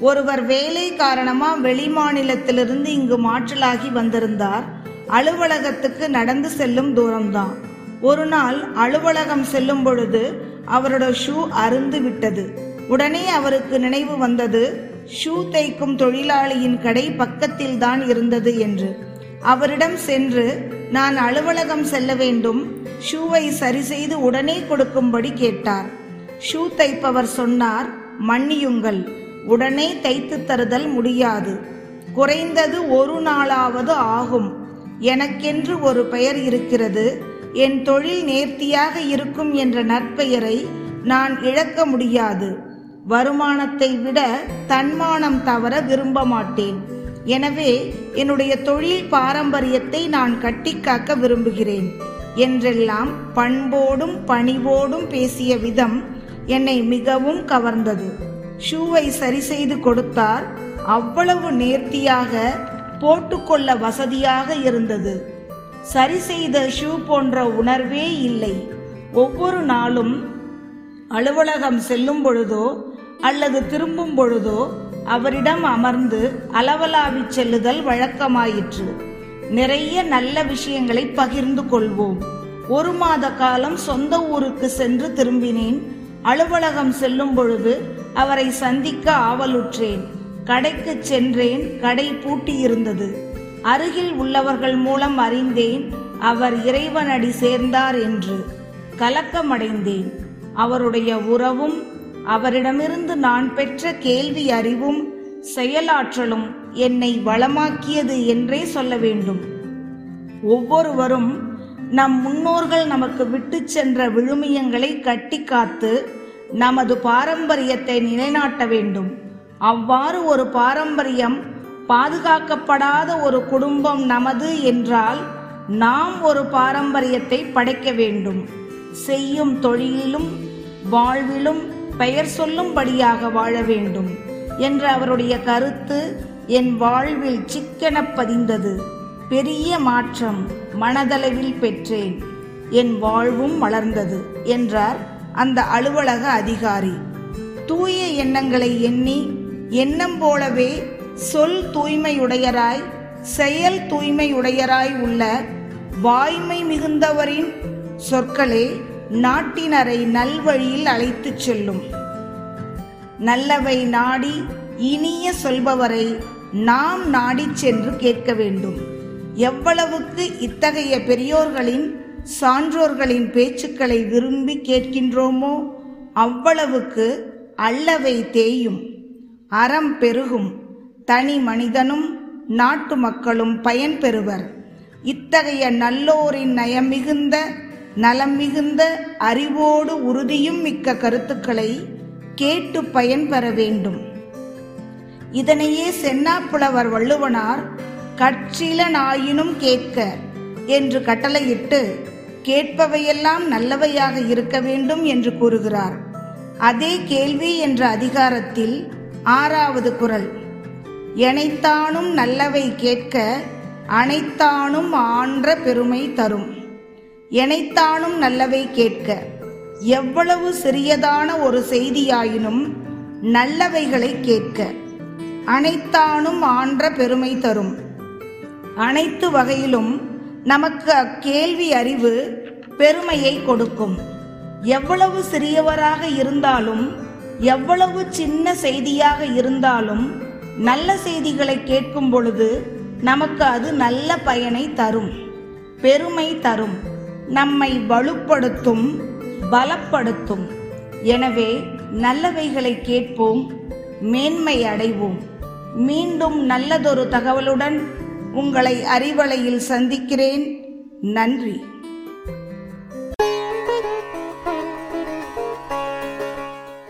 ஒருவர் வேலை காரணமா வெளிமாநிலத்திலிருந்து இங்கு மாற்றலாகி வந்திருந்தார். அலுவலகத்துக்கு நடந்து செல்லும் தூரம்தான். ஒரு நாள் அலுவலகம் செல்லும் பொழுது அவரோட ஷூ அருந்து விட்டது. உடனே அவருக்கு நினைவு வந்தது ஷூ தைக்கும் தொழிலாளியின் கடை பக்கத்தில் தான் இருந்தது என்று. அவரிடம் சென்று நான் அலுவலகம் செல்ல வேண்டும். ஷூவை சரி செய்து உடனே கொடுக்கும்படி கேட்டார். ஷூ தைப்பவர் சொன்னார் மன்னியுங்கள். உடனே தைத்து தருதல் முடியாது. குறைந்தது ஒரு நாளாவது ஆகும். எனக்கென்று ஒரு பெயர் இருக்கிறது. என் தொழில் நேர்த்தியாக இருக்கும் என்ற நற்பெயரை நான் இழக்க முடியாது. வருமானத்தை விட தன்மானம் தவற விரும்ப மாட்டேன். எனவே என்னுடைய தொழில் பாரம்பரியத்தை நான் கட்டிக்காக்க விரும்புகிறேன். என்றெல்லாம் பண்போடும் பணிவோடும் பேசிய விதம் என்னை மிகவும் கவர்ந்தது. ஷூவை சரி செய்து கொடுத்தார். அவ்வளவு நேர்த்தியாக போட்டுக்கொள்ள வசதியாக இருந்தது. சரி செய்த ஷூ போன்ற உணர்வே இல்லை. ஒவ்வொரு நாளும் அலுவலகம் செல்லும் பொழுதோ அல்லது திரும்பும் பொழுதோ அவரிடம் அமர்ந்து அளவலாவிச் செல்லுதல் வழக்கமாயிற்று. நிறைய நல்ல விஷயங்களை பகிர்ந்து கொள்வோம். ஒரு மாத காலம் சொந்த ஊருக்கு சென்று திரும்பினேன். அலுவலகம் செல்லும் பொழுது அவரை சந்திக்க ஆவலுற்றேன். கடைக்கு சென்றேன் கடை பூட்டியிருந்தது. அருகில் உள்ளவர்கள் மூலம் அறிந்தேன் அவர் இறைவனடி சேர்ந்தார் என்று கலக்கமடைந்தேன். அவருடைய உறவும் அவரிடமிருந்து நான் பெற்ற கேள்வி அறிவும் செயலாற்றலும் என்னை வளமாக்கியது என்றே சொல்ல வேண்டும். ஒவ்வொருவரும் நம் முன்னோர்கள் நமக்கு விட்டு சென்ற விழுமியங்களை கட்டி காத்து நமது பாரம்பரியத்தை நிலைநாட்ட வேண்டும். அவ்வாறு ஒரு பாரம்பரியம் பாதுகாக்கப்படாத ஒரு குடும்பம் நமது என்றால் நாம் ஒரு பாரம்பரியத்தை படைக்க வேண்டும். செய்யும் தொழிலிலும் வாழ்விலும் பெயர் சொல்லும்படியாக வாழ வேண்டும் என்ற அவருடைய கருத்து என் வாழ்வில் சிக்கென பதிந்தது. பெரிய மாற்றம் மனதளவில் பெற்றேன். என் வாழ்வும் வளர்ந்தது என்றார் அந்த அலுவலக அதிகாரி. தூய எண்ணங்களை எண்ணி எண்ணம் போலவே சொல் தூய்மையுடையராய் செயல் தூய்மையுடையராய் உள்ள வாய்மை மிகுந்தவரின் சொற்களே நாட்டினரை நல்வழியில் அழைத்துச் செல்லும். நல்லவை நாடி இனிய சொல்பவரை நாம் நாடிச் சென்று கேட்க வேண்டும். எவ்வளவுக்கு இத்தகைய பெரியோர்களின் சான்றோர்களின் பேச்சுக்களை விரும்பி கேட்கின்றோமோ அவ்வளவுக்கு அல்லவை தேயும் அறம் பெருகும் தனி மனிதனும் நாட்டு மக்களும் பயன்பெறுவர் இத்தகைய நல்லோரின் நயம் மிகுந்த நலம் மிகுந்த அறிவோடு உறுதியும் மிக்க கருத்துக்களை கேட்டு பயன் பெற வேண்டும். இதனையே சென்னாப்புலவர் வள்ளுவனார் கற்றில நாயினும் கேட்க என்று கட்டளையிட்டு கேட்பவையெல்லாம் நல்லவையாக இருக்க வேண்டும் என்று கூறுகிறார். அதே கேள்வி என்ற அதிகாரத்தில் ஆறாவது குரல். எனைத்தானும் நல்லவை கேட்க அனைத்தானும் ஆன்ற பெருமை தரும். எனைத்தானும் நல்லவை கேட்க எவ்வளவு சிறியதான ஒரு செய்தியாயினும் நல்லவைகளை கேட்க அனைத்தானும் ஆன்ற பெருமை தரும். அனைத்து வகையிலும் நமக்கு அக்கேள்வி அறிவு பெருமையை கொடுக்கும். எவ்வளவு சிறியவராக இருந்தாலும் எவ்வளவு சின்ன செய்தியாக இருந்தாலும் நல்ல செய்திகளை கேட்கும் பொழுது நமக்கு அது நல்ல பயனை தரும் பெருமை தரும் நம்மை வலுப்படுத்தும் பலப்படுத்தும். எனவே நல்லவைகளை கேட்போம் மேன்மை அடைவோம். மீண்டும் நல்லதொரு தகவலுடன் உங்களை அறிவலையில் சந்திக்கிறேன். நன்றி.